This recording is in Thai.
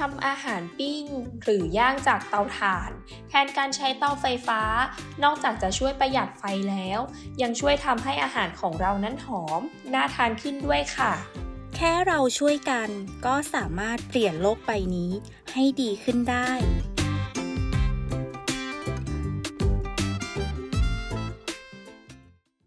ทำอาหารปิ้ง หรือย่างจากเตาถ่าน แทนการใช้เตาไฟฟ้า นอกจากจะช่วยประหยัดไฟแล้ว ยังช่วยทำให้อาหารของเรานั้นหอม น่าทานขึ้นด้วยค่ะ แค่เราช่วยกันก็สามารถเปลี่ยนโลกใบนี้ให้ดีขึ้นได้